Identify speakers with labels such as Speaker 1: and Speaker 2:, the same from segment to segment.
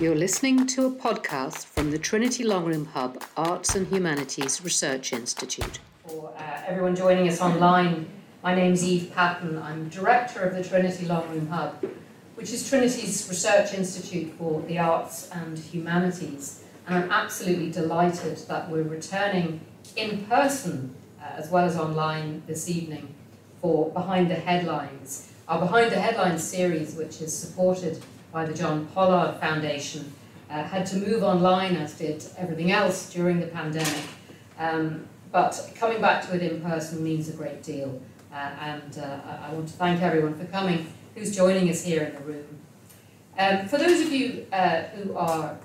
Speaker 1: You're listening to a podcast from the Trinity Long Room Hub Arts and Humanities Research Institute.
Speaker 2: For uh, everyone joining us online, my name's Eve Patten. I'm director of the Trinity Long Room Hub, which is Trinity's research institute for the arts and humanities. And I'm absolutely delighted that we're returning in person uh, as well as online this evening for Behind the Headlines. Our Behind the Headlines series, which is supported by the John Pollard Foundation, uh, had to move online, as did everything else during the pandemic. Um, but coming back to it in person means a great deal. Uh, and uh, I want to thank everyone for coming who's joining us here in the room. Um, for those of you uh, who are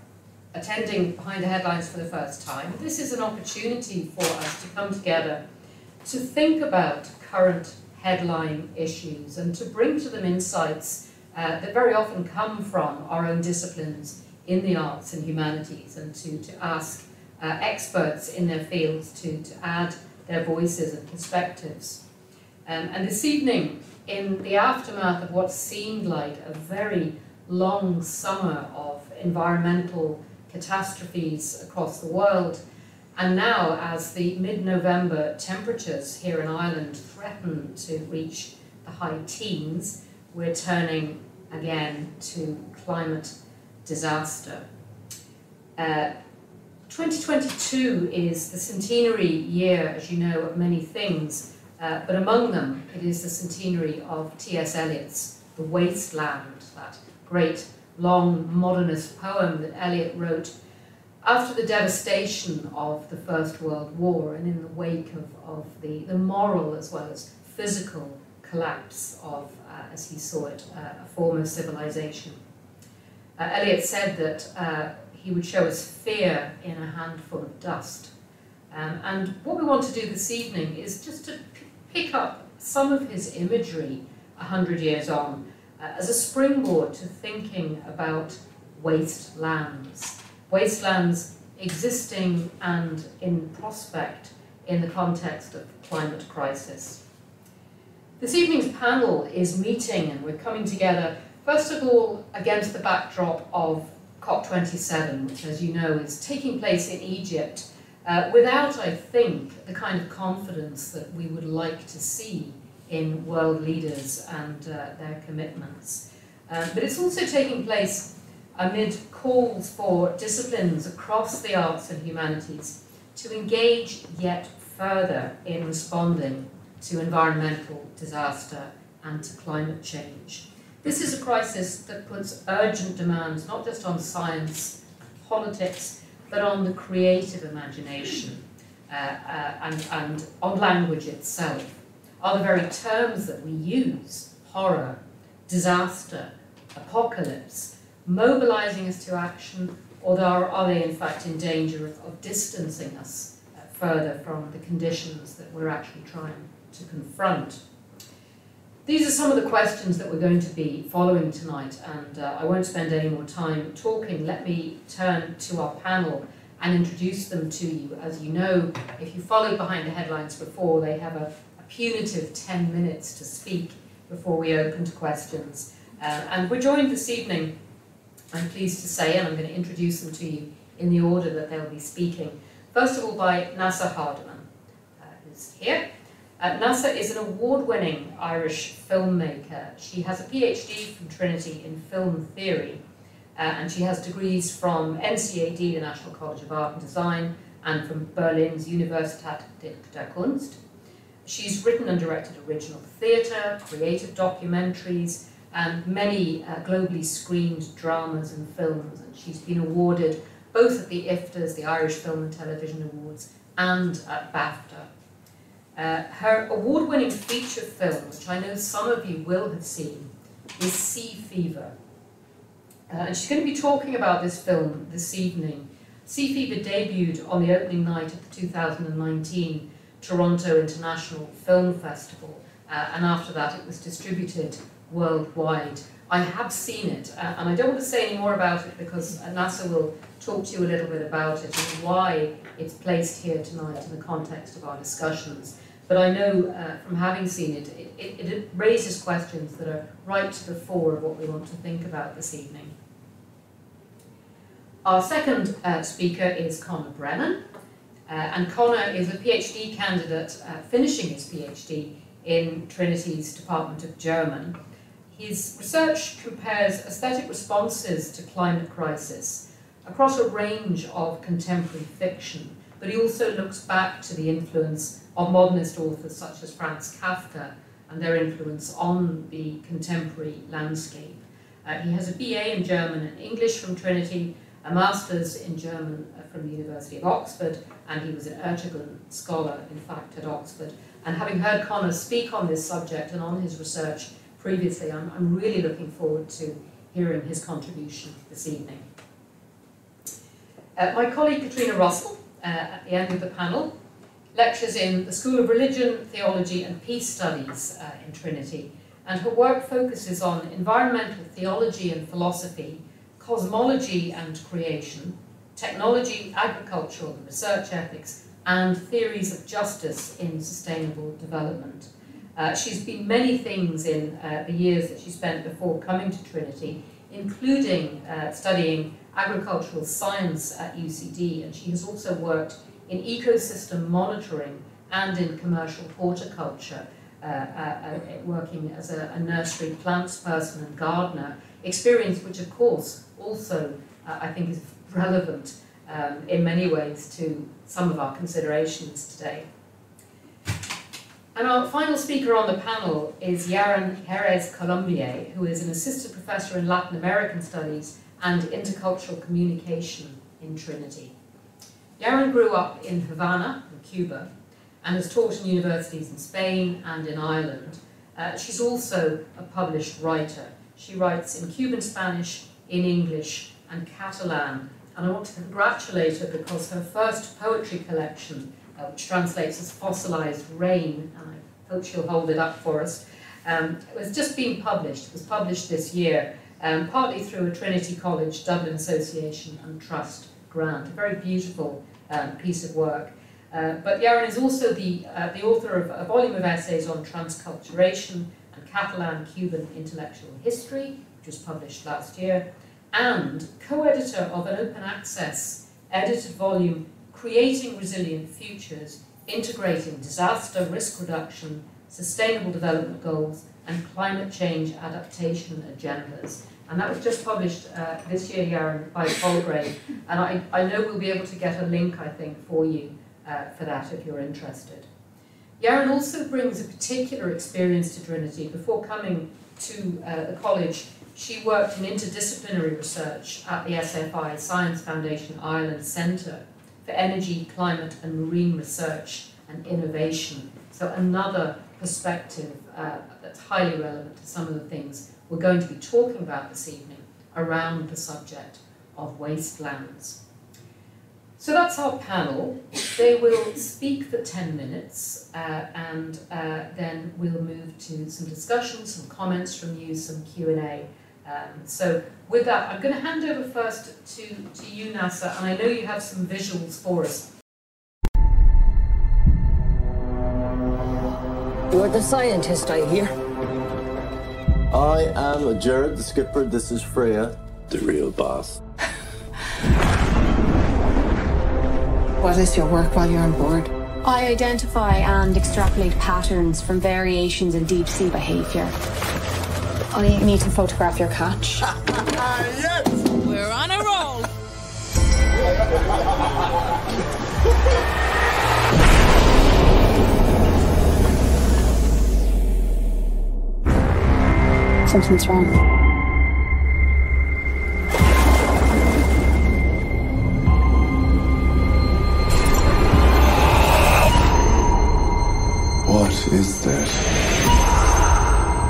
Speaker 2: attending Behind the Headlines for the first time, this is an opportunity for us to come together to think about current headline issues and to bring to them insights uh, that very often come from our own disciplines in the arts and humanities and to, to ask uh, experts in their fields to, to add their voices and perspectives. Um, and this evening, in the aftermath of what seemed like a very long summer of environmental catastrophes across the world, and now as the mid November temperatures here in Ireland threaten to reach the high teens, we're turning again to climate disaster. Uh, 2022 is the centenary year, as you know, of many things, uh, but among them it is the centenary of T.S. Eliot's The Waste Land, that great long modernist poem that Eliot wrote after the devastation of the First World War and in the wake of, of the, the moral as well as physical collapse of, uh, as he saw it, uh, a former civilization. Uh, Eliot said that uh, he would show us fear in a handful of dust. Um, and what we want to do this evening is just to pick up some of his imagery a hundred years on uh, as a springboard to thinking about wastelands. Wastelands existing and in prospect in the context of climate crisis. This evening's panel is meeting and we're coming together, first of all, against the backdrop of COP27, which, as you know, is taking place in Egypt uh, without, I think, the kind of confidence that we would like to see in world leaders and uh, their commitments. Um, but it's also taking place amid calls for disciplines across the arts and humanities to engage yet further in responding to environmental disaster and to climate change. This is a crisis that puts urgent demands not just on science, politics, but on the creative imagination uh, uh, and, and on language itself. Are the very terms that we use, horror, disaster, apocalypse, mobilizing us to action, or are, they in fact in danger of, of distancing us uh, further from the conditions that we're actually trying to confront? These are some of the questions that we're going to be following tonight, and uh, I won't spend any more time talking. Let me turn to our panel and introduce them to you. As you know, if you followed behind the headlines before, they have a, a punitive 10 minutes to speak before we open to questions. Uh, and we're joined this evening, I'm pleased to say, and I'm going to introduce them to you in the order that they'll be speaking. First of all, by Neasa Hardiman, uh, who's here. Uh, Neasa is an award winning Irish filmmaker. She has a PhD from Trinity in film theory, uh, and she has degrees from NCAD, the National College of Art and Design, and from Berlin's Universität der Kunst. She's written and directed original theatre, creative documentaries, and many uh, globally screened dramas and films, and she's been awarded both at the IFTAs, the Irish Film and Television Awards, and at BAFTA. Uh, her award winning feature film, which I know some of you will have seen, is Sea Fever. Uh, and she's going to be talking about this film this evening. Sea Fever debuted on the opening night of the 2019 Toronto International Film Festival, uh, and after that it was distributed worldwide. I have seen it, uh, and I don't want to say any more about it because Neasa will talk to you a little bit about it and why it's placed here tonight in the context of our discussions. But I know uh, from having seen it, it, it, it raises questions that are right to the fore of what we want to think about this evening. Our second uh, speaker is Conor Brennan, uh, and Conor is a PhD candidate uh, finishing his PhD in Trinity's Department of German. His research compares aesthetic responses to climate crisis across a range of contemporary fiction, but he also looks back to the influence of modernist authors such as Franz Kafka and their influence on the contemporary landscape. Uh, he has a BA in German and English from Trinity, a master's in German uh, from the University of Oxford, and he was an Ertegun scholar, in fact, at Oxford. And having heard Conor speak on this subject and on his research previously, I'm, I'm really looking forward to hearing his contribution this evening. Uh, my colleague Cathriona Russell, uh, at the end of the panel, lectures in the School of Religion, Theology and Peace Studies uh, in Trinity, and her work focuses on environmental theology and philosophy, cosmology and creation, technology, agricultural research ethics, and theories of justice in sustainable development. Uh, she's been many things in uh, the years that she spent before coming to Trinity, including uh, studying agricultural science at UCD, and she has also worked in ecosystem monitoring and in commercial horticulture, uh, uh, uh, working as a, a, nursery plants person and gardener, experience which, of course, also I think is relevant um, in many ways to some of our considerations today. And our final speaker on the panel is Yairen Jerez Columbié, who is an assistant professor in Latin American Studies and Intercultural Communication in Trinity. Yairen grew up in Havana, in Cuba, and has taught in universities in Spain and in Ireland. Uh, she's also a published writer. She writes in Cuban Spanish, in English, and Catalan. And I want to congratulate her because her first poetry collection uh, which translates as fossilized rain, and I hope she'll hold it up for us. Um, it was just being published, it was published this year, um, partly through a Trinity College Dublin Association and Trust grant, a very beautiful um, piece of work. Uh, but Yairen is also the, uh, the author of a volume of essays on transculturation and Catalan Cuban intellectual history, which was published last year, and co editor of an open access edited volume creating resilient futures, integrating disaster risk reduction, sustainable development goals, and climate change adaptation agendas. And that was just published uh, this year, Yairen, by Palgrave. And I, I know we'll be able to get a link, I think, for you uh, for that if you're interested. Yairen also brings a particular experience to Trinity. Before coming to uh, the college, she worked in interdisciplinary research at the SFI Science Foundation Ireland Centre for energy, climate, and marine research and innovation. So, another perspective uh, that's highly relevant to some of the things we're going to be talking about this evening around the subject of wastelands. So that's our panel. They will speak for 10 minutes uh, and uh, then we'll move to some discussion, some comments from you, some Q&A. Um, so with that, I'm going to hand over first to, to you, Neasa, and I know you have some visuals for us.
Speaker 3: You're the scientist, I hear.
Speaker 4: I am Jared, the skipper. This is Freya, the real boss.
Speaker 3: what is your work while you're on board?
Speaker 5: I identify and extrapolate patterns from variations in deep sea behavior. I need to photograph your catch.
Speaker 6: Ah, yes! We're on a roll.
Speaker 5: Something's wrong.
Speaker 4: What is that?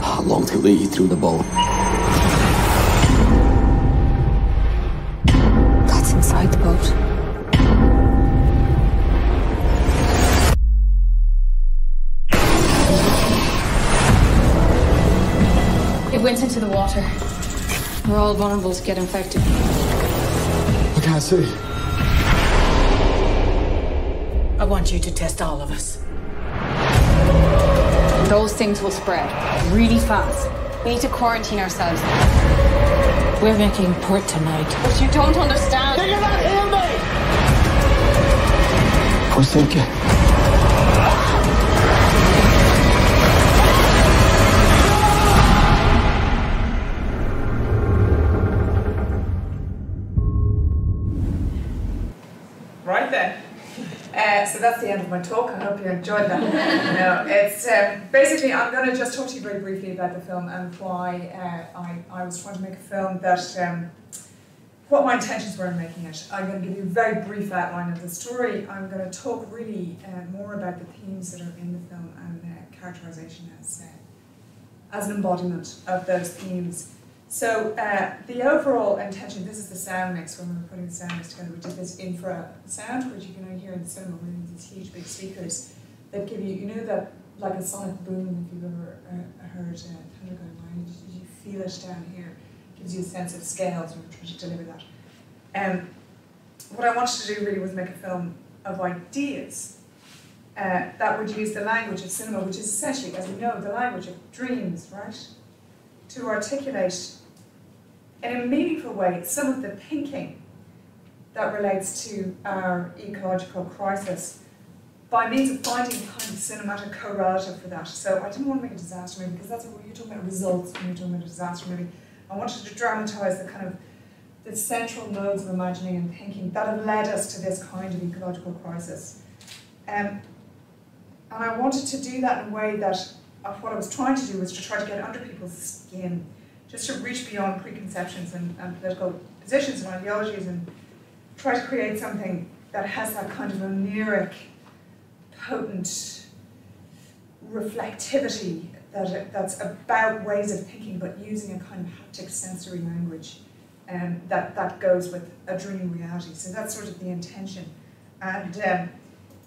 Speaker 7: How long till they through the boat.
Speaker 5: Into the water. We're all vulnerable to get infected.
Speaker 4: I can't see.
Speaker 3: I want you to test all of us
Speaker 5: those things will spread really fast. We need to quarantine ourselves.
Speaker 6: We're making port tonight.
Speaker 8: But you don't understand.
Speaker 9: Did you not hear me?
Speaker 7: Forsaken.
Speaker 10: That's the end of my talk. I hope you enjoyed that. no, it's um, basically I'm going to just talk to you very briefly about the film and why uh, I, I was trying to make a film that um, what my intentions were in making it. I'm going to give you a very brief outline of the story. I'm going to talk really uh, more about the themes that are in the film and uh, characterization as uh, as an embodiment of those themes. So uh, the overall intention, this is the sound mix when we were putting the sound mix together. We did this infra sound, which you can only hear in the cinema with these huge big speakers that give you, you know that like a sonic boom, if you've ever uh, heard uh, thunder going by, you, you feel it down here. gives you a sense of scales when we're trying to deliver that. Um, what I wanted to do really was make a film of ideas uh, that would use the language of cinema, which is essentially, as we know, the language of dreams, right? To articulate in a meaningful way some of the thinking that relates to our ecological crisis by means of finding a kind of cinematic correlative for that. So I didn't want to make a disaster movie because that's what you're talking about results when you're talking about a disaster movie. I wanted to dramatise the kind of the central modes of imagining and thinking that have led us to this kind of ecological crisis. Um, and I wanted to do that in a way that what I was trying to do was to try to get under people's skin just to reach beyond preconceptions and, and political positions and ideologies and try to create something that has that kind of oneiric, potent reflectivity that, that's about ways of thinking but using a kind of haptic sensory language um, that, that goes with a dream reality. So that's sort of the intention. And um,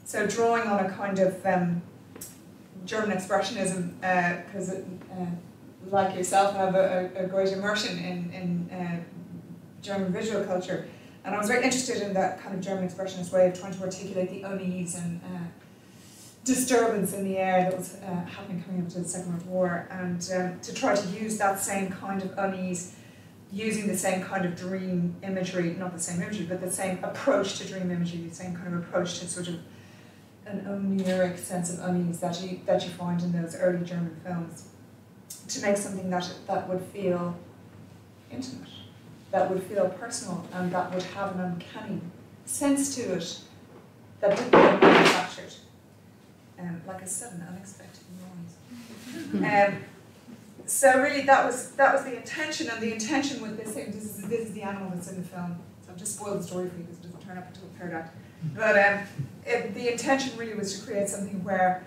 Speaker 10: so drawing on a kind of um, German expressionism, because uh, like yourself, have a, a, great immersion in, in uh, German visual culture. And I was very interested in that kind of German expressionist way of trying to articulate the unease and uh, disturbance in the air that was uh, happening coming up to the Second World War, and um, to try to use that same kind of unease, using the same kind of dream imagery, not the same imagery, but the same approach to dream imagery, the same kind of approach to sort of an oneiric sense of unease that you, that you find in those early German films to make something that, that would feel intimate, that would feel personal, and that would have an uncanny sense to it that didn't get manufactured, um, like a sudden, unexpected noise. um, so really, that was that was the intention, and the intention with this thing. This is this is the animal that's in the film. So I've just spoiled the story for you because it doesn't turn up until the third act. But um, it, the intention really was to create something where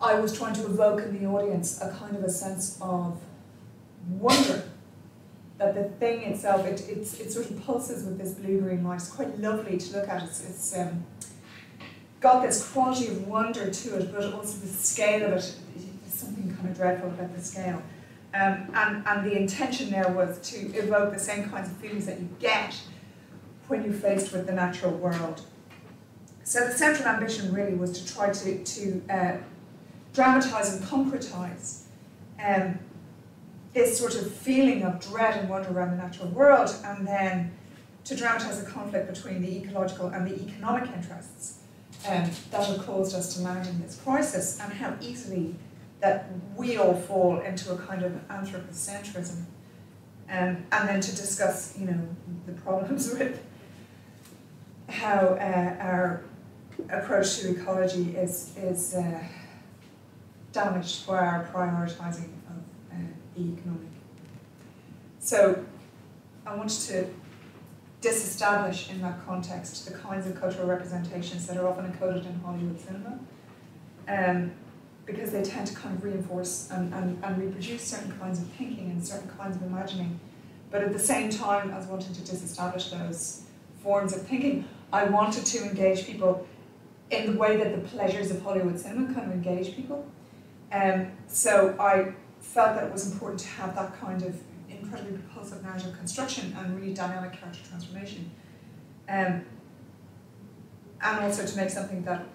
Speaker 10: I was trying to evoke in the audience a kind of a sense of wonder that the thing itself, it, it, it sort of pulses with this blue-green light. It's quite lovely to look at. It's, it's um, got this quality of wonder to it, but also the scale of it, there's something kind of dreadful about the scale. Um, and, and the intention there was to evoke the same kinds of feelings that you get when you're faced with the natural world. So the central ambition really was to try to, to uh, dramatise and concretise um, this sort of feeling of dread and wonder around the natural world, and then to dramatise the conflict between the ecological and the economic interests um, that have caused us to land in this crisis, and how easily that we all fall into a kind of anthropocentrism. Um, and then to discuss, you know, the problems with how uh, our approach to ecology is is uh, damaged by our prioritising of uh, the economic. So I wanted to disestablish in that context the kinds of cultural representations that are often encoded in Hollywood cinema, um, because they tend to kind of reinforce and, and, and reproduce certain kinds of thinking and certain kinds of imagining. But at the same time as wanting to disestablish those forms of thinking, I wanted to engage people in the way that the pleasures of Hollywood cinema kind of engage people. Um, so I felt that it was important to have that kind of incredibly propulsive narrative construction and really dynamic character transformation. Um, and also to make something that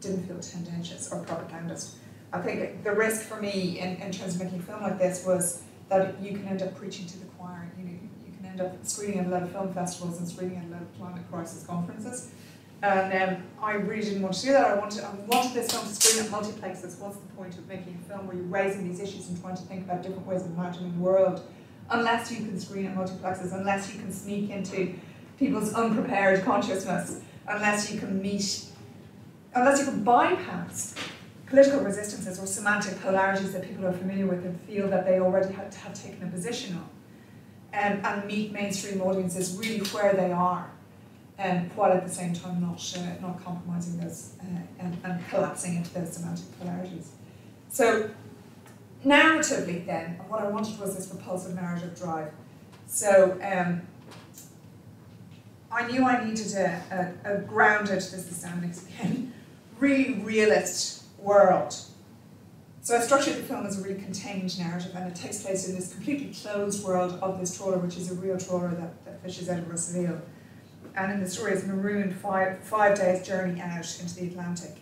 Speaker 10: didn't feel tendentious or propagandist. I think the risk for me in, in terms of making a film like this was that you can end up preaching to the choir. You know, you can end up screening at a lot of film festivals and screening at a lot of climate crisis conferences. And um, I really didn't want to do that. I wanted, I wanted this film to screen at multiplexes. What's the point of making a film where you're raising these issues and trying to think about different ways of imagining the world? Unless you can screen at multiplexes, unless you can sneak into people's unprepared consciousness, unless you can meet, unless you can bypass political resistances or semantic polarities that people are familiar with and feel that they already have, have taken a position on, um, and meet mainstream audiences really where they are, um, while at the same time not, uh, not compromising those uh, and, and collapsing into those semantic polarities. So, narratively, then, what I wanted was this propulsive narrative drive. So, um, I knew I needed a, a, a grounded, this is sounding again, really realist world. So I structured the film as a really contained narrative, and it takes place in this completely closed world of this trawler, which is a real trawler that, that fishes out of Rossaveel. And in the story, it's marooned five, five days' journey out into the Atlantic.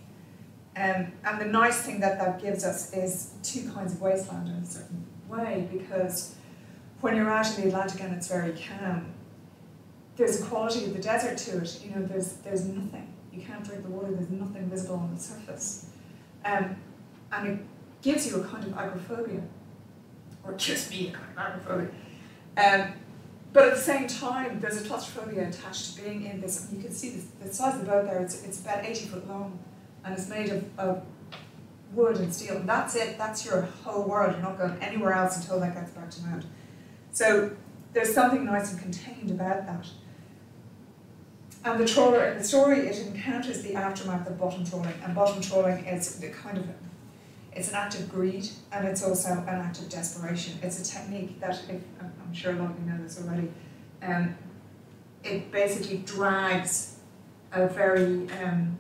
Speaker 10: Um, and the nice thing that that gives us is two kinds of wasteland in a certain way, because when you're out in the Atlantic and it's very calm, there's a quality of the desert to it. You know, there's there's nothing. You can't drink the water. There's nothing visible on the surface. Um, and it gives you a kind of agoraphobia, or it gives me a kind of agoraphobia. Um, but at the same time, there's a claustrophobia attached to being in this. You can see the size of the boat there, it's, it's about 80 foot long, and it's made of, of wood and steel. And that's it, that's your whole world. You're not going anywhere else until that gets back to mount. So there's something nice and contained about that. And the trawler in the story, it encounters the aftermath of bottom trawling, and bottom trawling is the kind of it's an act of greed and it's also an act of desperation. It's a technique that, if, I'm sure a lot of you know this already, um, it basically drags a very um,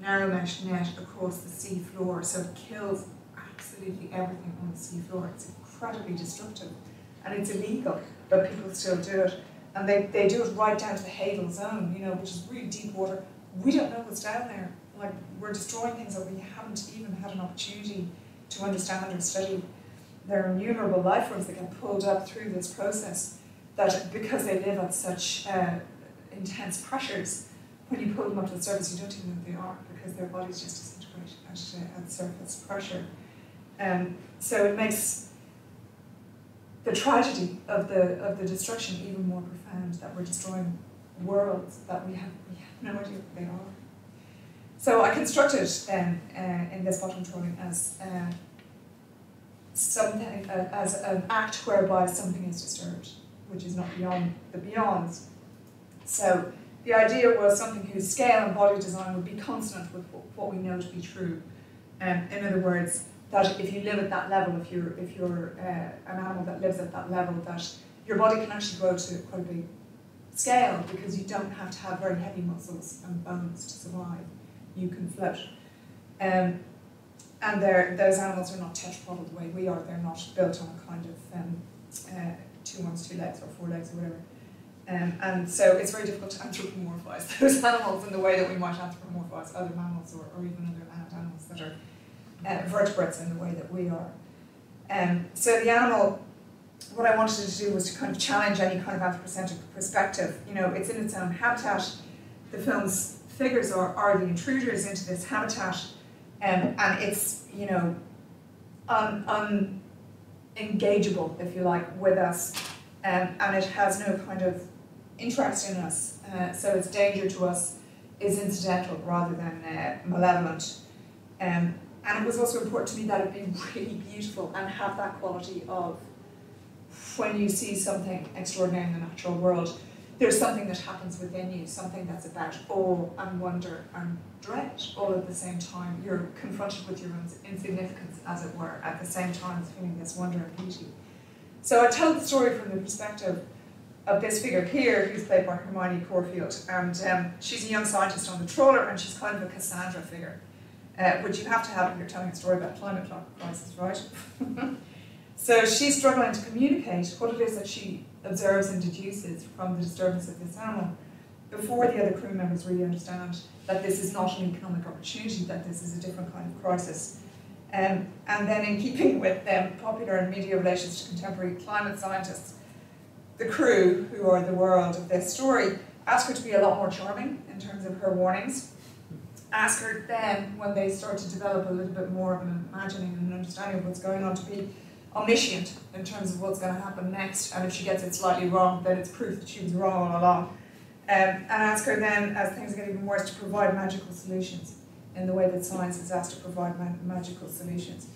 Speaker 10: narrow mesh net across the sea floor, so it kills absolutely everything on the sea floor. It's incredibly destructive and it's illegal, but people still do it and they, they do it right down to the Hadal zone, you know, which is really deep water. We don't know what's down there. Like we're destroying things that we haven't even had an opportunity to understand or study. There are innumerable life forms that get pulled up through this process that because they live at such uh, intense pressures, when you pull them up to the surface, you don't even know who they are because their bodies just disintegrate at, uh, at surface pressure. Um, so it makes the tragedy of the of the destruction even more profound that we're destroying worlds that we have we have no idea they are. So I constructed then uh, in this bottom trawling as uh, something uh, as an act whereby something is disturbed, which is not beyond the beyonds. So the idea was something whose scale and body design would be consonant with what we know to be true. Um, in other words, that if you live at that level, if you're if you're uh, an animal that lives at that level, that your body can actually grow to quite a big scale because you don't have to have very heavy muscles and bones to survive. You can float. Um, and those animals are not tetrapodal the way we are. They're not built on a kind of um, uh, two arms, two legs, or four legs, or whatever. Um, and so it's very difficult to anthropomorphize those animals in the way that we might anthropomorphize other mammals or, or even other land animals that are uh, vertebrates in the way that we are. Um, so the animal, what I wanted to do was to kind of challenge any kind of anthropocentric perspective. You know, it's in its own habitat. The film's figures are, are the intruders into this habitat, um, and it's, you know, un, unengageable, if you like, with us, um, and it has no kind of interest in us. Uh, so its danger to us is incidental rather than uh, malevolent. Um, and it was also important to me that it be really beautiful and have that quality of when you see something extraordinary in the natural world, there's something that happens within you, something that's about awe and wonder and dread all at the same time. You're confronted with your own insignificance, as it were, at the same time as feeling this wonder and beauty. So I tell the story from the perspective of this figure here, who's played by Hermione Corfield, and um, she's a young scientist on the trawler, and she's kind of a Cassandra figure uh, which you have to have if you're telling a story about climate crisis, right? so she's struggling to communicate what it is that she observes and deduces from the disturbance of this animal before the other crew members really understand that this is not an economic opportunity, that this is a different kind of crisis. Um, and then in keeping with um, popular and media relations to contemporary climate scientists, the crew, who are the world of this story, ask her to be a lot more charming in terms of her warnings. Ask her then, when they start to develop a little bit more of an imagining and an understanding of what's going on, to be omniscient in terms of what's going to happen next. And if she gets it slightly wrong, then it's proof that she was wrong all along. Um, and ask her then, as things get even worse, to provide magical solutions in the way that science is asked to provide ma- magical solutions.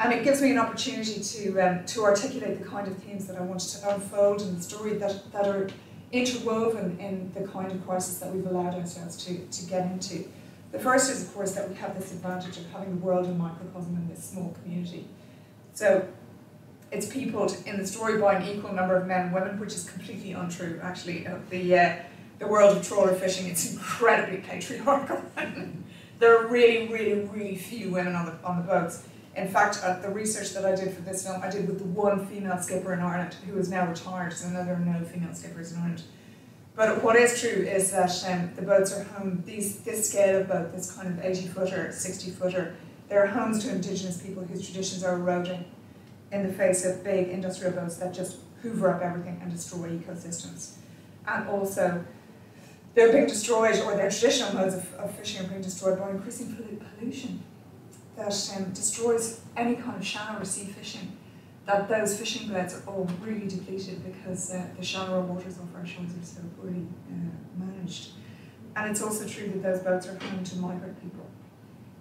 Speaker 10: And it gives me an opportunity to, um, to articulate the kind of themes that I wanted to unfold in the story that, that are interwoven in the kind of crisis that we've allowed ourselves to, to get into. The first is, of course, that we have this advantage of having the world in microcosm in this small community. So it's peopled in the story by an equal number of men and women, which is completely untrue, actually. Of the, uh, the world of trawler fishing, it's incredibly patriarchal. there are really, really, really few women on the, on the boats. In fact, uh, the research that I did for this film, I did with the one female skipper in Ireland who is now retired, so now there are no female skippers in Ireland. But what is true is that um, the boats are home, these, this scale of boat, this kind of 80 footer, 60 footer, they're homes to indigenous people whose traditions are eroding in the face of big industrial boats that just hoover up everything and destroy ecosystems. And also, they're being destroyed, or their traditional modes of, of fishing are being destroyed by increasing pollution that um, destroys any kind of shallow or sea fishing. That those fishing beds are all really depleted because uh, the shallower waters off our shores are so poorly uh, managed. And it's also true that those boats are home to migrant people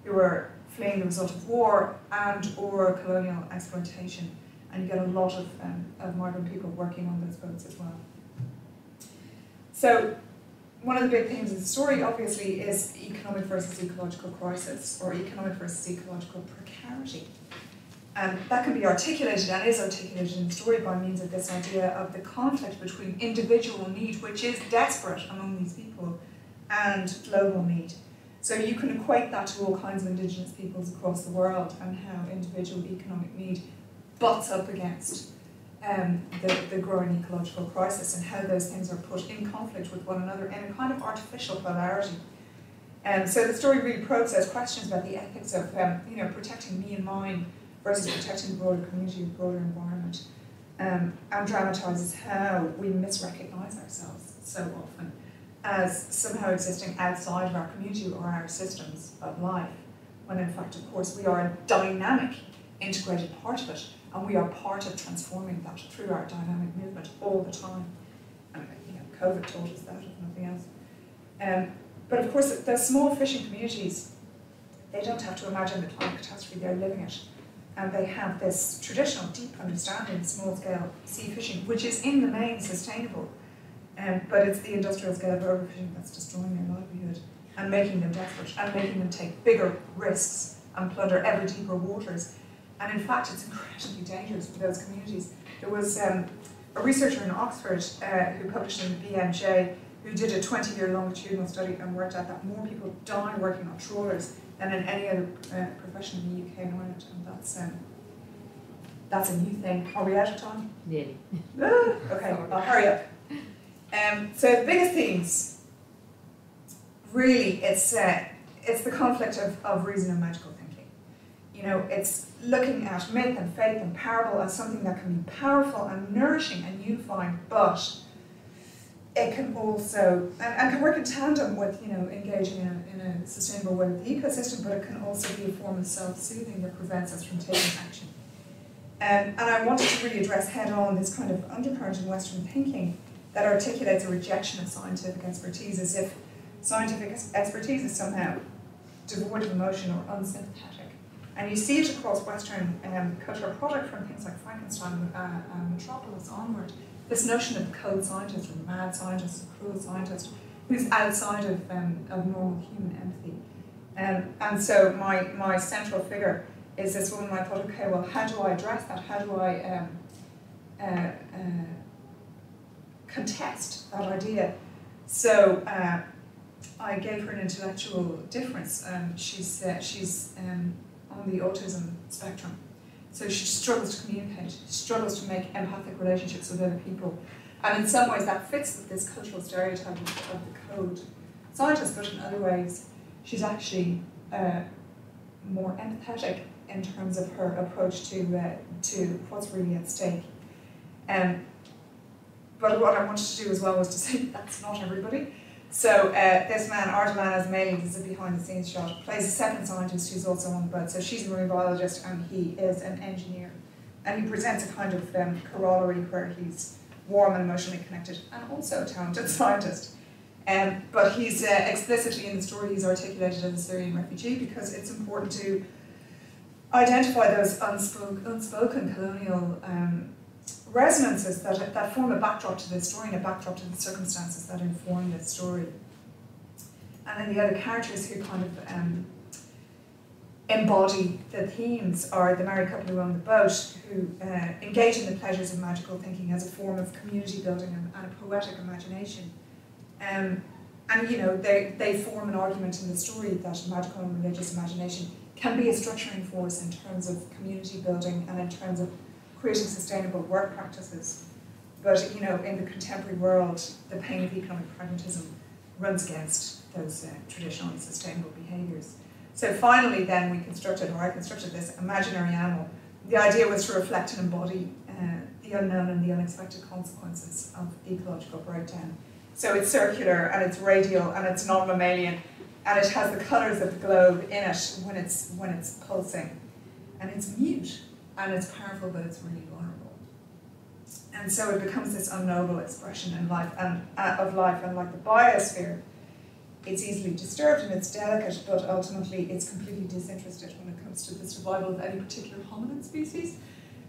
Speaker 10: who are fleeing the result of war and or colonial exploitation. And you get a lot of, um, of migrant people working on those boats as well. So one of the big themes of the story, obviously, is economic versus ecological crisis or economic versus ecological precarity. And that can be articulated and is articulated in the story by means of this idea of the conflict between individual need, which is desperate among these people, and global need. So you can equate that to all kinds of indigenous peoples across the world and how individual economic need butts up against um, the, the growing ecological crisis and how those things are put in conflict with one another in a kind of artificial polarity. And um, so the story really probes those questions about the ethics of um, you know protecting me and mine versus protecting the broader community, the broader environment, um, and dramatises how we misrecognize ourselves so often as somehow existing outside of our community or our systems of life, when in fact, of course, we are a dynamic, integrated part of it and we are part of transforming that through our dynamic movement all the time. And you know, COVID taught us that, if nothing else. Um, but of course, the small fishing communities, they don't have to imagine the climate catastrophe, they're living it. And they have this traditional, deep understanding of small scale sea fishing, which is in the main sustainable. Um, but it's the industrial scale of overfishing that's destroying their livelihood and making them desperate and making them take bigger risks and plunder ever deeper waters and in fact, it's incredibly dangerous for those communities. There was um, a researcher in Oxford uh, who published in the BMJ who did a 20 year longitudinal study and worked out that more people die working on trawlers than in any other uh, profession in the UK and Ireland. And that's, um, that's a new thing. Are we out of time?
Speaker 2: Nearly.
Speaker 10: Ah, okay, I'll hurry up. Um, so the biggest themes, really, it's, uh, it's the conflict of, of reason and magical thinking. You know, it's looking at myth and faith and parable as something that can be powerful and nourishing and unifying, but it can also and, and can work in tandem with you know engaging in a, in a sustainable way with the ecosystem, but it can also be a form of self-soothing that prevents us from taking action. Um, and I wanted to really address head-on this kind of undercurrent in Western thinking that articulates a rejection of scientific expertise as if scientific expertise is somehow devoid of emotion or unsympathetic and you see it across Western um, cultural product from things like Frankenstein uh, and Metropolis onward. This notion of the cold scientist or the mad scientist, the cruel scientist, who's outside of, um, of normal human empathy. Um, and so my, my central figure is this woman. I thought, okay, well, how do I address that? How do I um, uh, uh, contest that idea? So uh, I gave her an intellectual difference. Um, she's uh, she's um, on the autism spectrum. So she struggles to communicate, struggles to make empathic relationships with other people. And in some ways that fits with this cultural stereotype of, of the code scientist, but in other ways she's actually uh, more empathetic in terms of her approach to, uh, to what's really at stake. Um, but what I wanted to do as well was to say that's not everybody. So uh, this man, Ardalan Esmaili, this is a behind the scenes shot, plays a second scientist who's also on the boat. So she's a marine biologist and he is an engineer. And he presents a kind of um, corollary where he's warm and emotionally connected and also a talented scientist. Um, but he's uh, explicitly in the story, he's articulated as a Syrian refugee because it's important to identify those unspoken, unspoken colonial um, resonances that, that form a backdrop to the story and a backdrop to the circumstances that inform this story. And then the other characters who kind of um, embody the themes are the married couple who own the boat, who uh, engage in the pleasures of magical thinking as a form of community building and, and a poetic imagination. Um, and you know, they, they form an argument in the story that magical and religious imagination can be a structuring force in terms of community building and in terms of creating sustainable work practices. But you know, in the contemporary world, the pain of economic pragmatism runs against those uh, traditional and sustainable behaviours. So finally, then we constructed, or I constructed this imaginary animal. The idea was to reflect and embody uh, the unknown and the unexpected consequences of ecological breakdown. So it's circular and it's radial and it's non-mammalian and it has the colours of the globe in it when it's when it's pulsing, and it's mute and it's powerful, but it's really vulnerable. And so it becomes this unknowable expression in life and uh, of life, and like the biosphere, it's easily disturbed and it's delicate, but ultimately it's completely disinterested when it comes to the survival of any particular hominid species.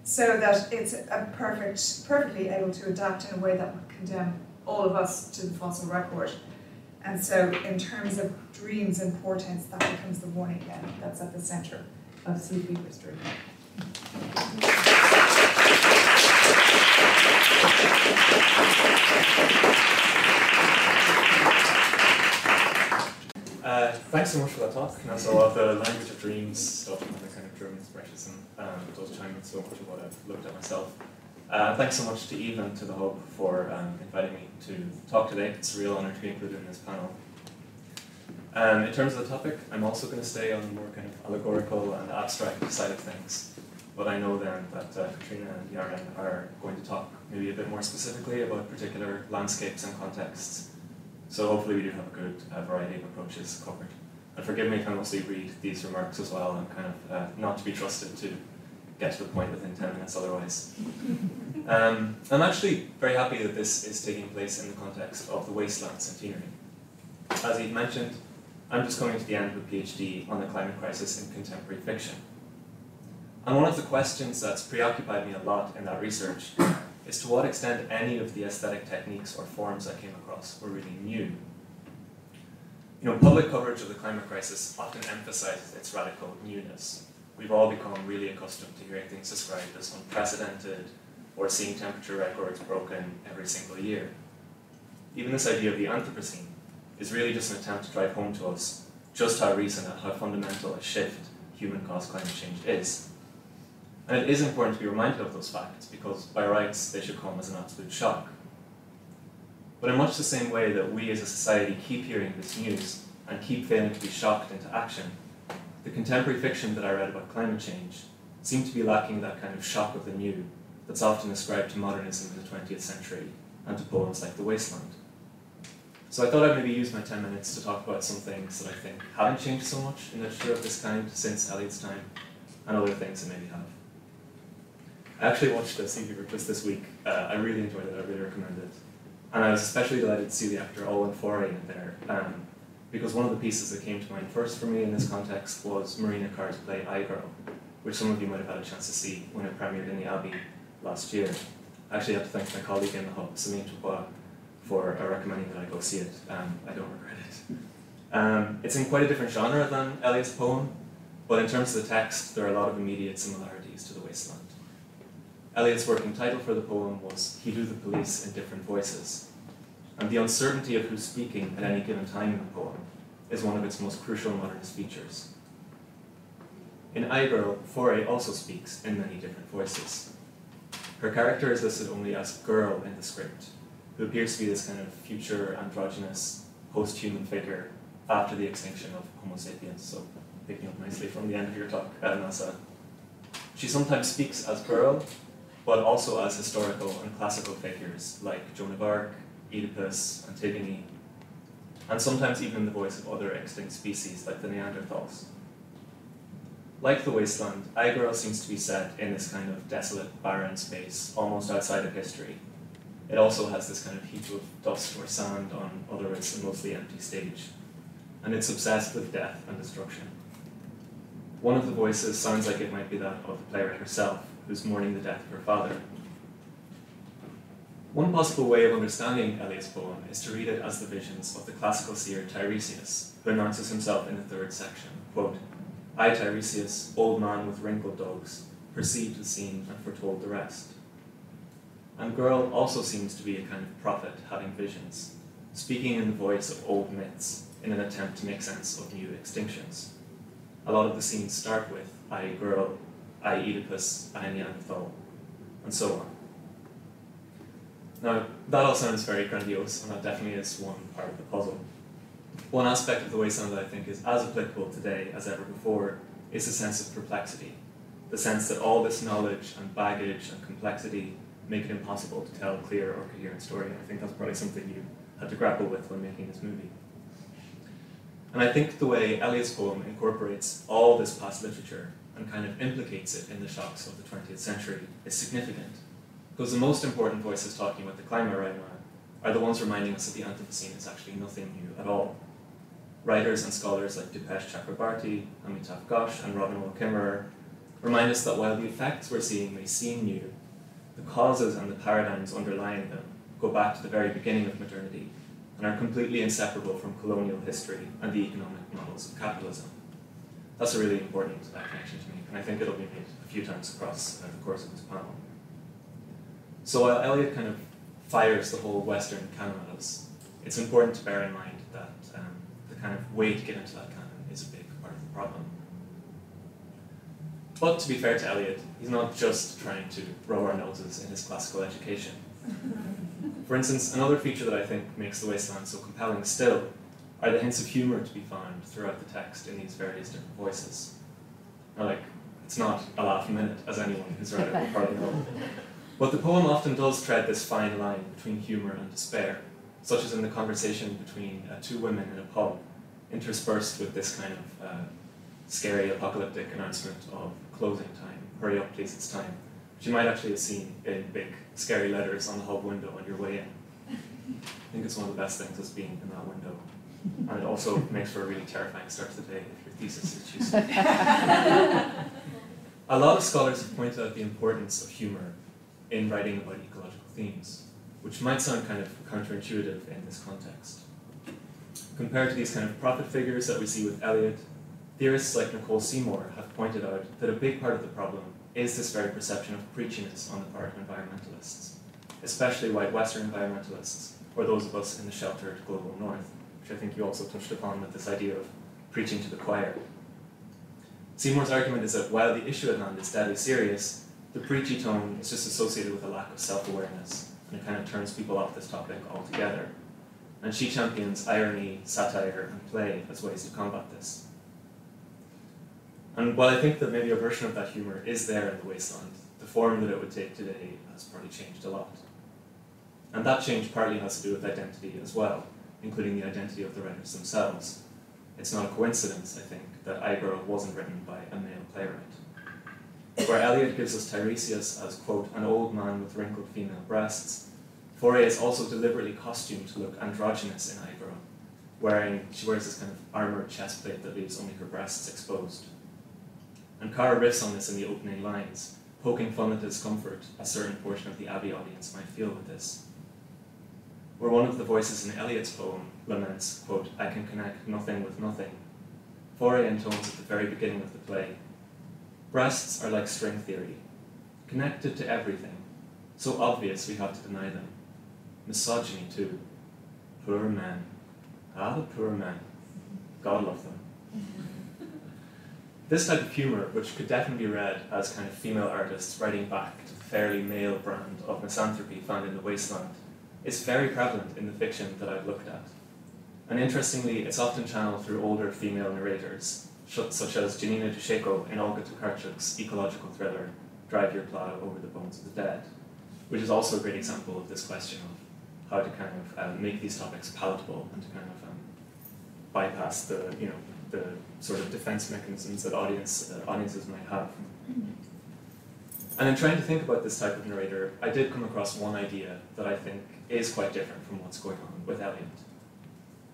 Speaker 10: So that it's a perfect, perfectly able to adapt in a way that would condemn all of us to the fossil record. And so, in terms of dreams and portents, that becomes the warning then that's at the centre of Sleep dream.
Speaker 8: Uh, thanks so much for that talk. And that's a lot of the language of dreams stuff and the kind of German expressions and um, those chime in so much of what I've looked at myself. Uh, thanks so much to Eve and to the Hub for um, inviting me to talk today. It's a real honour to be included in this panel. Um, in terms of the topic, I'm also going to stay on the more kind of allegorical and abstract side of things. But I know then that uh, Cathriona and Yairen are going to talk maybe a bit more specifically about particular landscapes and contexts. So hopefully we do have a good uh, variety of approaches covered. And forgive me if I mostly read these remarks as well. I'm kind of uh, not to be trusted to get to the point within 10 minutes otherwise. Um, I'm actually very happy that this is taking place in the context of the Wasteland Centenary. As he mentioned, I'm just coming to the end of a PhD on the climate crisis in contemporary fiction. And one of the questions that's preoccupied me a lot in that research is to what extent any of the aesthetic techniques or forms I came across were really new. You know, public coverage of the climate crisis often emphasizes its radical newness. We've all become really accustomed to hearing things described as unprecedented or seeing temperature records broken every single year. Even this idea of the Anthropocene is really just an attempt to drive home to us just how recent and how fundamental a shift human-caused climate change is. And it is important to be reminded of those facts because, by rights, they should come as an absolute shock. But in much the same way that we as a society keep hearing this news and keep failing to be shocked into action, the contemporary fiction that I read about climate change seemed to be lacking that kind of shock of the new that's often ascribed to modernism in the 20th century and to poems like The Wasteland. So I thought I'd maybe use my 10 minutes to talk about some things that I think haven't changed so much in literature of this kind since Eliot's time, and other things that maybe have. I actually watched the Sea Fever just this week. Uh, I really enjoyed it, I really recommend it. And I was especially delighted to see the actor Olwen Fouéré in there, um, because one of the pieces that came to mind first for me in this context was Marina Carr's play iGirl, which some of you might have had a chance to see when it premiered in the Abbey last year. I actually have to thank my colleague in the hub, Samine Toubois, for uh, recommending that I go see it. Um, I don't regret it. Um, it's in quite a different genre than Eliot's poem, but in terms of the text, there are a lot of immediate similarities. Eliot's working title for the poem was He Knew the Police in Different Voices, and the uncertainty of who's speaking at any given time in the poem is one of its most crucial modernist features. In iGirl, Fouéré also speaks in many different voices. Her character is listed only as girl in the script, who appears to be this kind of future androgynous post-human figure after the extinction of Homo sapiens, so picking up nicely from the end of your talk, uh, Neasa. She sometimes speaks as girl, but also as historical and classical figures like Joan of Arc, Oedipus, Antigone, and sometimes even in the voice of other extinct species like the Neanderthals. Like the wasteland, iGirl seems to be set in this kind of desolate, barren space, almost outside of history. It also has this kind of heap of dust or sand on otherwise a mostly empty stage, and it's obsessed with death and destruction. One of the voices sounds like it might be that of the playwright herself, who's mourning the death of her father. One possible way of understanding Eliot's poem is to read it as the visions of the classical seer Tiresias, who announces himself in the third section. Quote, I, Tiresias, old man with wrinkled dogs, perceived the scene and foretold the rest. And iGirl also seems to be a kind of prophet having visions, speaking in the voice of old myths in an attempt to make sense of new extinctions. A lot of the scenes start with I, Gurl, I, Oedipus, I, Neanderthal, and so on. Now, that all sounds very grandiose, and that definitely is one part of the puzzle. One aspect of the wasteland that I think is as applicable today as ever before is the sense of perplexity. The sense that all this knowledge and baggage and complexity make it impossible to tell a clear or coherent story. And I think that's probably something you had to grapple with when making this movie. And I think the way Eliot's poem incorporates all this past literature and kind of implicates it in the shocks of the 20th century is significant. Because the most important voices talking about the climate right now are the ones reminding us that the Anthropocene is actually nothing new at all. Writers and scholars like Dipesh Chakrabarty, Amitav Ghosh, and Robin Wall Kimmerer remind us that while the effects we're seeing may seem new, the causes and the paradigms underlying them go back to the very beginning of modernity and are completely inseparable from colonial history and the economic models of capitalism. That's a really important uh, connection to me, and I think it'll be made a few times across uh, the course of this panel. So while Eliot kind of fires the whole Western canon at us, it's important to bear in mind that um, the kind of way to get into that canon is a big part of the problem. But to be fair to Eliot, he's not just trying to rub our noses in his classical education. For instance, another feature that I think makes The Wasteland so compelling still are the hints of humour to be found throughout the text in these various different voices. Now, like, it's not a laugh a minute, as anyone who's read it will probably know. But the poem often does tread this fine line between humour and despair, such as in the conversation between uh, two women in a pub, interspersed with this kind of uh, scary apocalyptic announcement of closing time. Hurry up, please, it's time. Which you might actually have seen in big, scary letters on the hub window on your way in. I think it's one of the best things is being in that window. And it also makes for a really terrifying start to the day if your thesis is choosing. a lot of scholars have pointed out the importance of humour in writing about ecological themes, which might sound kind of counterintuitive in this context. Compared to these kind of prophet figures that we see with Eliot, theorists like Nicole Seymour have pointed out that a big part of the problem is this very perception of preachiness on the part of environmentalists, especially white Western environmentalists, or those of us in the sheltered global north, which I think you also touched upon with this idea of preaching to the choir. Seymour's argument is that while the issue at hand is deadly serious, the preachy tone is just associated with a lack of self-awareness, and it kind of turns people off this topic altogether. And she champions irony, satire, and play as ways to combat this. And while I think that maybe a version of that humour is there in the wasteland, the form that it would take today has probably changed a lot. And that change partly has to do with identity as well, including the identity of the writers themselves. It's not a coincidence, I think, that iGirl wasn't written by a male playwright where Eliot gives us Tiresias as, quote, an old man with wrinkled female breasts. Faure is also deliberately costumed to look androgynous in iGirl, wearing, she wears this kind of armoured chest plate that leaves only her breasts exposed. And Carr riffs on this in the opening lines, poking fun at discomfort a certain portion of the Abbey audience might feel with this. Where one of the voices in Eliot's poem laments, quote, I can connect nothing with nothing, Faure intones at the very beginning of the play, Breasts are like string theory, connected to everything, so obvious we have to deny them. Misogyny, too. Poor men. Ah, the poor men. God love them. This type of humour, which could definitely be read as kind of female artists writing back to the fairly male brand of misanthropy found in the wasteland, is very prevalent in the fiction that I've looked at. And interestingly, it's often channeled through older female narrators, such as Janina Duszejko in Olga Tokarczuk's ecological thriller drive your plow over the bones of the dead, which is also a great example of this question of how to kind of um, make these topics palatable and to kind of um, bypass the, you know, the sort of defense mechanisms that audience, uh, audiences might have. And in trying to think about this type of narrator, I did come across one idea that I think is quite different from what's going on with Eliot.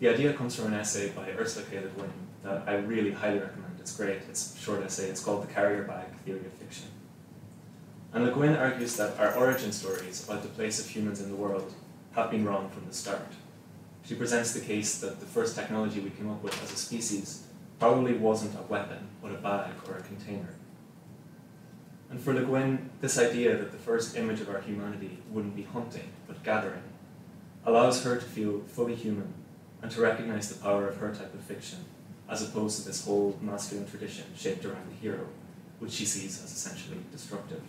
Speaker 8: The idea comes from an essay by Ursula K. Le Guin that I really highly recommend. It's great. It's a short essay. It's called The Carrier Bag Theory of Fiction. And Le Guin argues that our origin stories about the place of humans in the world have been wrong from the start. She presents the case that the first technology we came up with as a species probably wasn't a weapon, but a bag or a container. And for Le Guin, this idea that the first image of our humanity wouldn't be hunting, gathering, allows her to feel fully human and to recognize the power of her type of fiction, as opposed to this whole masculine tradition shaped around the hero, which she sees as essentially destructive.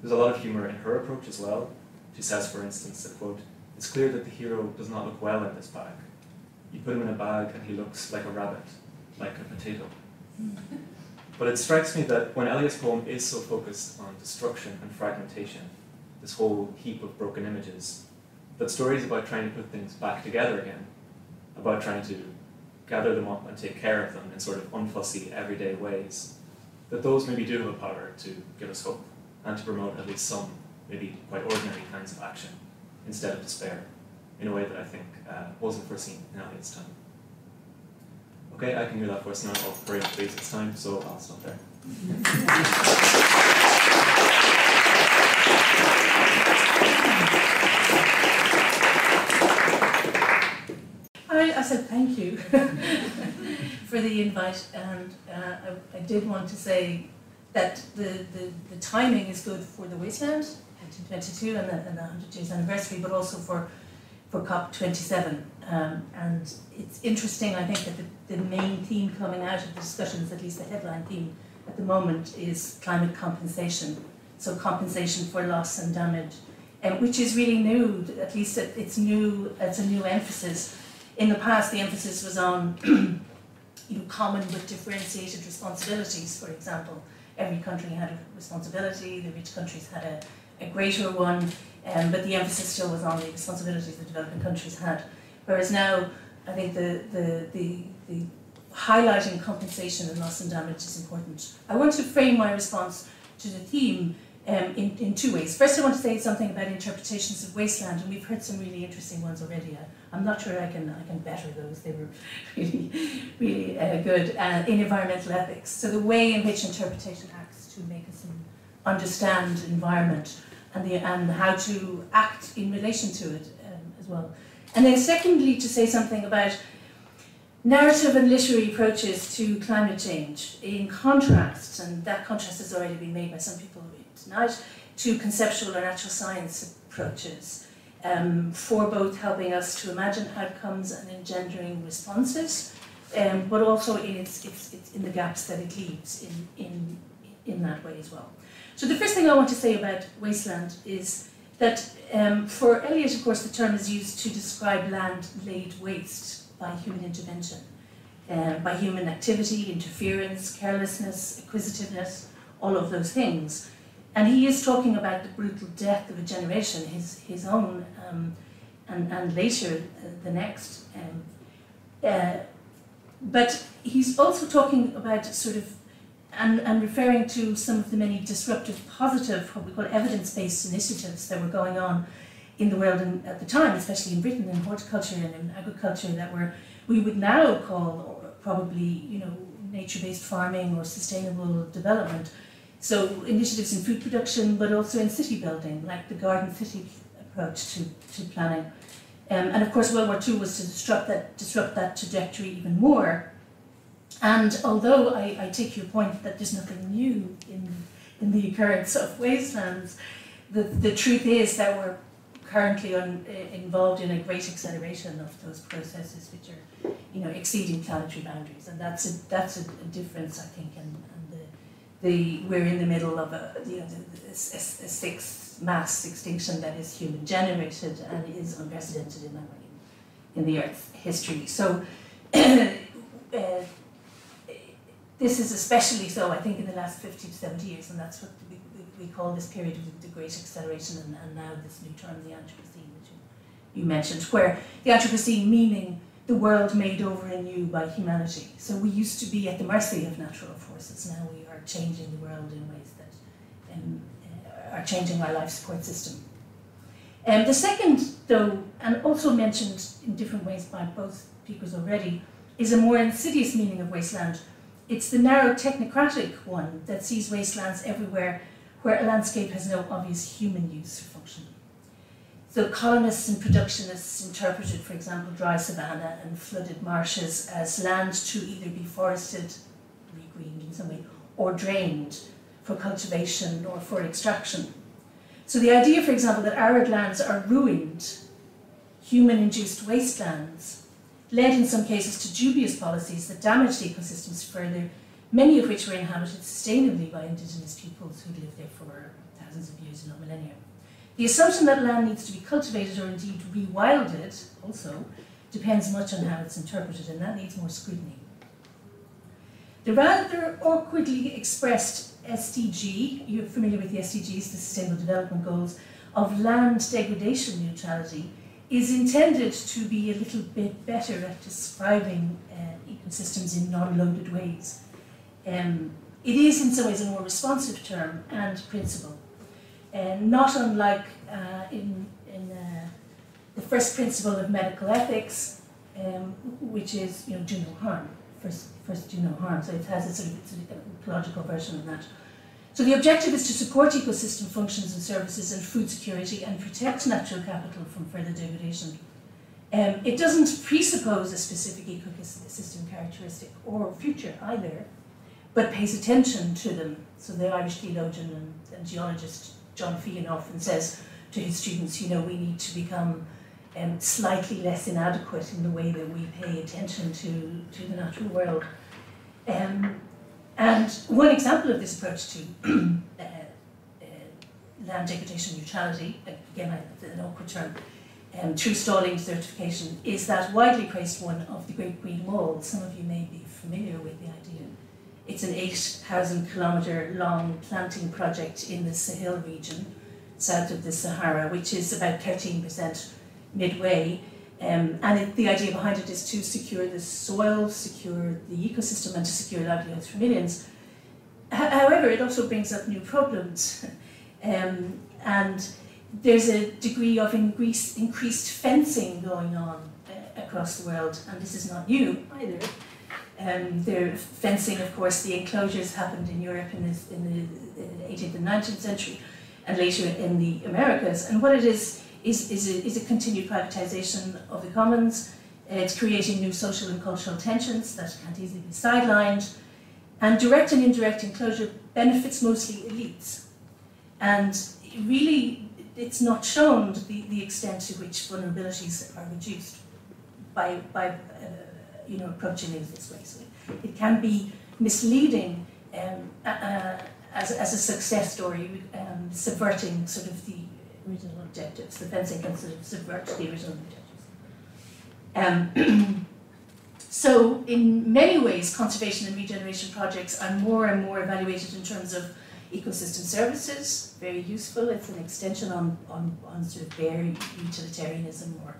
Speaker 8: There's a lot of humor in her approach as well. She says, for instance, that quote, it's clear that the hero does not look well in this bag. You put him in a bag and he looks like a rabbit, like a potato. but it strikes me that when Eliot's poem is so focused on destruction and fragmentation, this whole heap of broken images, that stories about trying to put things back together again, about trying to gather them up and take care of them in sort of unfussy, everyday ways, that those maybe do have a power to give us hope and to promote at least some, maybe quite ordinary kinds of action instead of despair in a way that I think uh, wasn't foreseen in Eliot's time. Okay, I can hear that voice now. Oh, great, please, it's time, so I'll stop there.
Speaker 9: I, said thank you for the invite, and uh, I, I, did want to say that the, the, the timing is good for the Wasteland, 1922, and the, and the 100 years anniversary, but also for, for COP27. Um, and it's interesting, I think, that the, the main theme coming out of the discussions, at least the headline theme at the moment, is climate compensation. So, compensation for loss and damage, um, which is really new, at least it's new, it's a new emphasis in the past, the emphasis was on you know, common but differentiated responsibilities, for example. Every country had a responsibility, the rich countries had a, a greater one, um, but the emphasis still was on the responsibilities the developing countries had. Whereas now, I think the, the, the, the highlighting compensation and loss and damage is important. I want to frame my response to the theme um, in, in two ways. First, I want to say something about interpretations of wasteland, and we've heard some really interesting ones already. I, am not sure I can, I can better those, they were really, really uh, good uh, in environmental ethics. So, the way in which interpretation acts to make us understand environment and, the, and how to act in relation to it um, as well. And then, secondly, to say something about narrative and literary approaches to climate change in contrast, and that contrast has already been made by some people tonight, to conceptual or natural science approaches um, for both helping us to imagine outcomes and engendering responses, um, but also in, its, its, its, in the gaps that it leaves in, in, in that way as well. So the first thing I want to say about wasteland is that um, for Eliot, of course, the term is used to describe land laid waste by human intervention, uh, by human activity, interference, carelessness, acquisitiveness, all of those things. And he is talking about the brutal death of a generation, his, his own, um, and, and later uh, the next. Um, uh, but he's also talking about sort of, and, and referring to some of the many disruptive, positive, what we call evidence based initiatives that were going on in the world in, at the time, especially in Britain, in horticulture and in agriculture, that were, we would now call probably, you know, nature based farming or sustainable development so initiatives in food production, but also in city building, like the garden city approach to, to planning. Um, and of course, World War II was to disrupt that, disrupt that trajectory even more. And although I, I take your point that there's nothing new in, in the occurrence of wastelands, the, the truth is that we're currently on, uh, involved in a great acceleration of those processes which are you know, exceeding planetary boundaries. And that's a, that's a, a difference, I think, in, the we're in the middle of a you know a, a, sixth mass extinction that is human generated and is unprecedented in in the Earth's history. So. uh, this is especially so, I think, in the last 50 to 70 years, and that's what we, we, we call this period of the Great Acceleration, and, and now this new term, the Anthropocene, which you, you mentioned, where the Anthropocene meaning the world made over anew by humanity. So we used to be at the mercy of natural forces. Now we are changing the world in ways that um, uh, are changing our life support system. Um, the second, though, and also mentioned in different ways by both speakers already, is a more insidious meaning of wasteland. It's the narrow technocratic one that sees wastelands everywhere where a landscape has no obvious human use or function. So colonists and productionists interpreted, for example, dry savanna and flooded marshes as land to either be forested, regreened in some way, or drained for cultivation or for extraction. So the idea, for example, that arid lands are ruined, human-induced wastelands, led in some cases to dubious policies that damaged ecosystems further, many of which were inhabited sustainably by indigenous peoples who lived there for thousands of years, not millennia. The assumption that land needs to be cultivated or indeed rewilded also depends much on how it's interpreted, and that needs more scrutiny. The rather awkwardly expressed SDG, you're familiar with the SDGs, the Sustainable Development Goals, of land degradation neutrality, is intended to be a little bit better at describing uh, ecosystems in non-loaded ways. Um, it is in some ways a more responsive term and principle and not unlike uh, in, in uh, the first principle of medical ethics, um, which is you know do no harm. First, first do no harm. So it has a sort of an ecological version of that. So the objective is to support ecosystem functions and services and food security and protect natural capital from further degradation. Um, it doesn't presuppose a specific ecosystem characteristic or future either, but pays attention to them. So the Irish theologian and, and geologist John Feehan often says to his students, you know, we need to become um, slightly less inadequate in the way that we pay attention to, to the natural world. Um, and one example of this approach to uh, uh, land degradation neutrality, again, an awkward term, um, through stalling certification, is that widely praised one of the Great Green Wall. Some of you may be familiar with the idea. It's an 8,000 kilometre long planting project in the Sahel region, south of the Sahara, which is about 13% midway. Um, and it, the idea behind it is to secure the soil, secure the ecosystem, and to secure livelihoods for millions. H however, it also brings up new problems. um, and there's a degree of increased, increased fencing going on uh, across the world, and this is not new either. Um, the fencing, of course, the enclosures happened in Europe in, this, in the 18th and 19th century, and later in the Americas. And what it is is, is, a, is a continued privatization of the commons. It's creating new social and cultural tensions that can't easily be sidelined. And direct and indirect enclosure benefits mostly elites. And really, it's not shown the, the extent to which vulnerabilities are reduced by, by uh, you know, approaching it this way. So it can be misleading um, uh, as, as a success story, um, subverting sort of the original objectives. The fencing can subvert the original objectives. Um, so in many ways, conservation and regeneration projects are more and more evaluated in terms of ecosystem services, very useful. It's an extension on, on, on sort of bare utilitarianism or,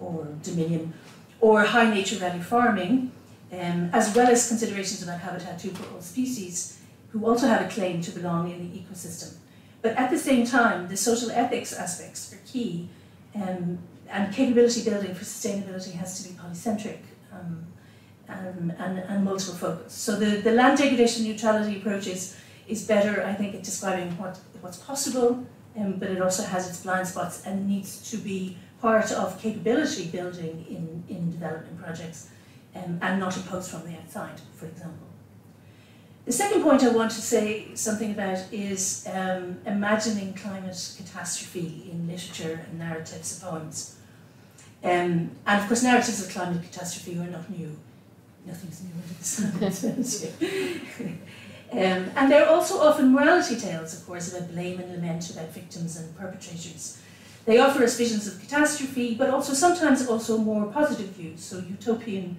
Speaker 9: or dominion or high nature value farming, um, as well as considerations about habitat all species who also have a claim to belong in the ecosystem. But at the same time, the social ethics aspects are key, um, and capability building for sustainability has to be polycentric um, and, and, and multiple focus. So the, the land degradation neutrality approach is, is better, I think, at describing what, what's possible, um, but it also has its blind spots and needs to be part of capability building in, in development projects um, and not imposed from the outside, for example. The second point I want to say something about is um, imagining climate catastrophe in literature and narratives of poems. Um, and of course, narratives of climate catastrophe are not new. Nothing's new under the sun. um, and they're also often morality tales, of course, about blame and lament about victims and perpetrators. They offer us visions of catastrophe, but also sometimes also more positive views, so utopian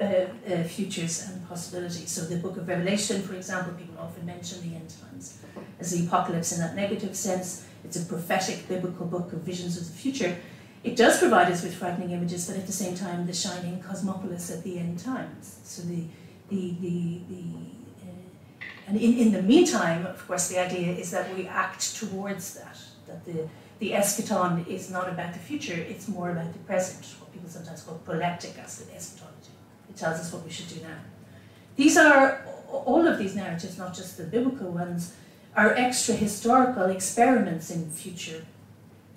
Speaker 9: uh, uh, futures and possibilities. So the book of Revelation, for example, people often mention the end times as the apocalypse in that negative sense. It's a prophetic biblical book of visions of the future. It does provide us with frightening images, but at the same time, the shining cosmopolis at the end times. So the the the, the uh, and in, in the meantime, of course, the idea is that we act towards that. That the the eschaton is not about the future; it's more about the present. What people sometimes call proleptic as the eschatology. It tells us what we should do now. These are all of these narratives, not just the biblical ones, are extra historical experiments in future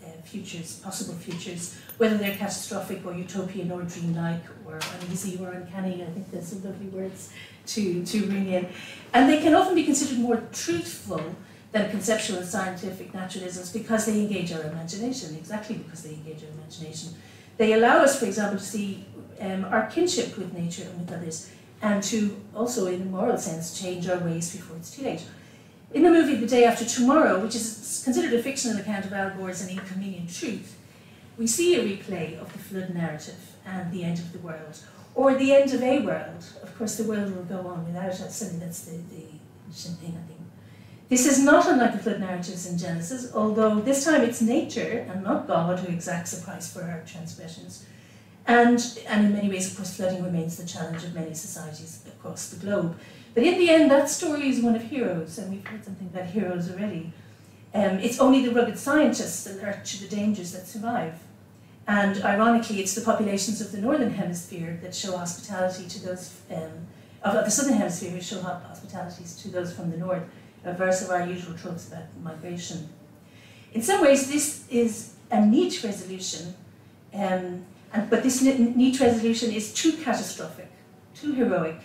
Speaker 9: uh, futures, possible futures, whether they're catastrophic or utopian or dreamlike or uneasy or uncanny. I think there's some lovely words to, to bring in. And they can often be considered more truthful than conceptual and scientific naturalisms because they engage our imagination, exactly because they engage our imagination. They allow us, for example, to see um, our kinship with nature and with others, and to also, in a moral sense, change our ways before it's too late. In the movie The Day After Tomorrow, which is considered a fictional account of Al Gore's An Inconvenient Truth, we see a replay of the flood narrative and the end of the world, or the end of a world. Of course, the world will go on without us. I that's the, the thing, I think. This is not unlike the flood narratives in Genesis, although this time it's nature and not God who exacts a price for our transgressions. And, and in many ways, of course, flooding remains the challenge of many societies across the globe. But in the end, that story is one of heroes, and we've heard something about heroes already. Um, it's only the rugged scientists alert to the dangers that survive. And ironically, it's the populations of the northern hemisphere that show hospitality to those, um, of the southern hemisphere who show hospitalities to those from the north, a verse of our usual tropes about migration. In some ways, this is a neat resolution, um, and, but this neat resolution is too catastrophic, too heroic,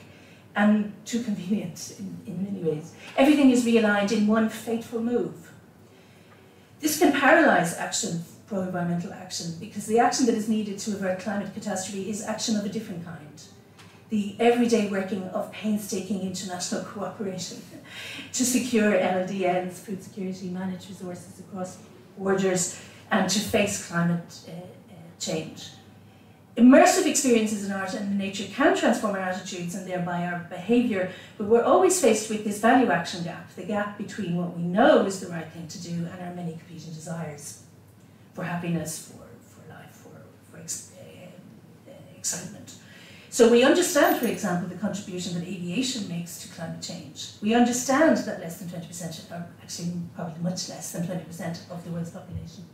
Speaker 9: and too convenient in, in many ways. Everything is realigned in one fateful move. This can paralyze action, pro environmental action, because the action that is needed to avert climate catastrophe is action of a different kind. The everyday working of painstaking international cooperation to secure LLDNs, food security, manage resources across borders, and to face climate uh, uh, change. Immersive experiences in art and nature can transform our attitudes and thereby our behaviour, but we're always faced with this value action gap the gap between what we know is the right thing to do and our many competing desires for happiness, for, for life, for, for ex- uh, excitement. So we understand, for example, the contribution that aviation makes to climate change. We understand that less than 20%, or um, actually probably much less than 20% of the world's population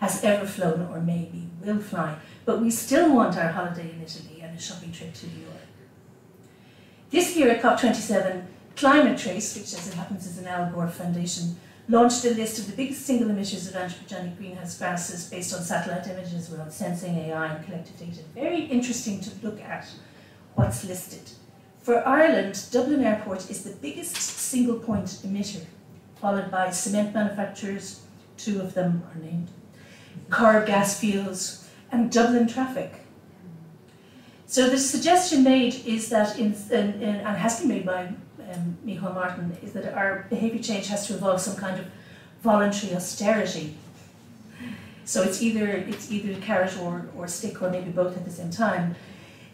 Speaker 9: has ever flown or maybe will fly, but we still want our holiday in Italy and a shopping trip to New York. This year at COP27, Climate Trace, which as it happens is an Al Gore Foundation, launched a list of the biggest single emitters of anthropogenic greenhouse gases based on satellite images around sensing, AI, and collective data. Very interesting to look at what's listed. For Ireland, Dublin Airport is the biggest single point emitter, followed by cement manufacturers, two of them are named, Corrib gas fields, and Dublin traffic. So the suggestion made is that, in, in, in, and has been made by um, Martin, is that our behaviour change has to involve some kind of voluntary austerity. So it's either it's either carrot or, or stick, or maybe both at the same time.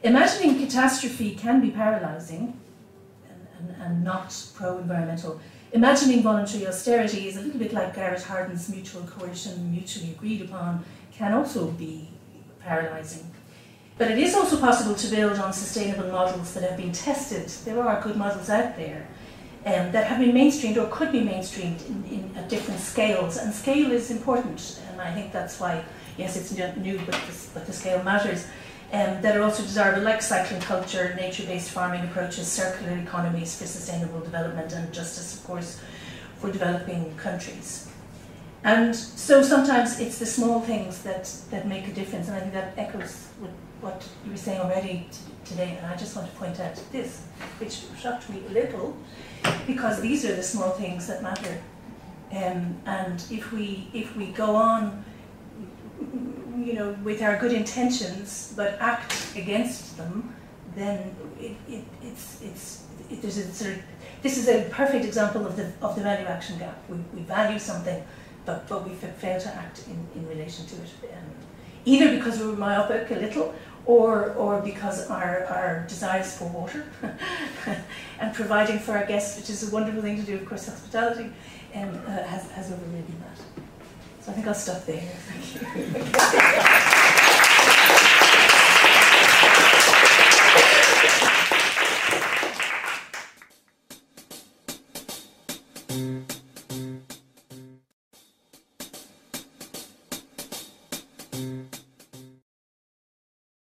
Speaker 9: Imagining catastrophe can be paralysing and, and, and not pro-environmental. Imagining voluntary austerity is a little bit like Garrett Hardin's mutual coercion, mutually agreed upon, can also be paralysing. But it is also possible to build on sustainable models that have been tested. There are good models out there um, that have been mainstreamed or could be mainstreamed in, in, at different scales. And scale is important, and I think that's why, yes, it's new, but the, but the scale matters. Um, that are also desirable, like cycling culture, nature-based farming approaches, circular economies for sustainable development, and justice, of course, for developing countries. And so sometimes it's the small things that, that make a difference, and I think that echoes what you were saying already today. And I just want to point out this, which shocked me a little, because these are the small things that matter. Um, and if we if we go on you know, with our good intentions, but act against them, then it, it, it's, it's, it, there's a sort of, this is a perfect example of the, of the value action gap. We, we value something, but, but we fail to act in, in relation to it. Um, either because we're myopic a little, or, or because our, our desires for water and providing for our guests, which is a wonderful thing to do, of course, hospitality, um, uh, has, has overridden that. So I think I'll stop there. Thank you.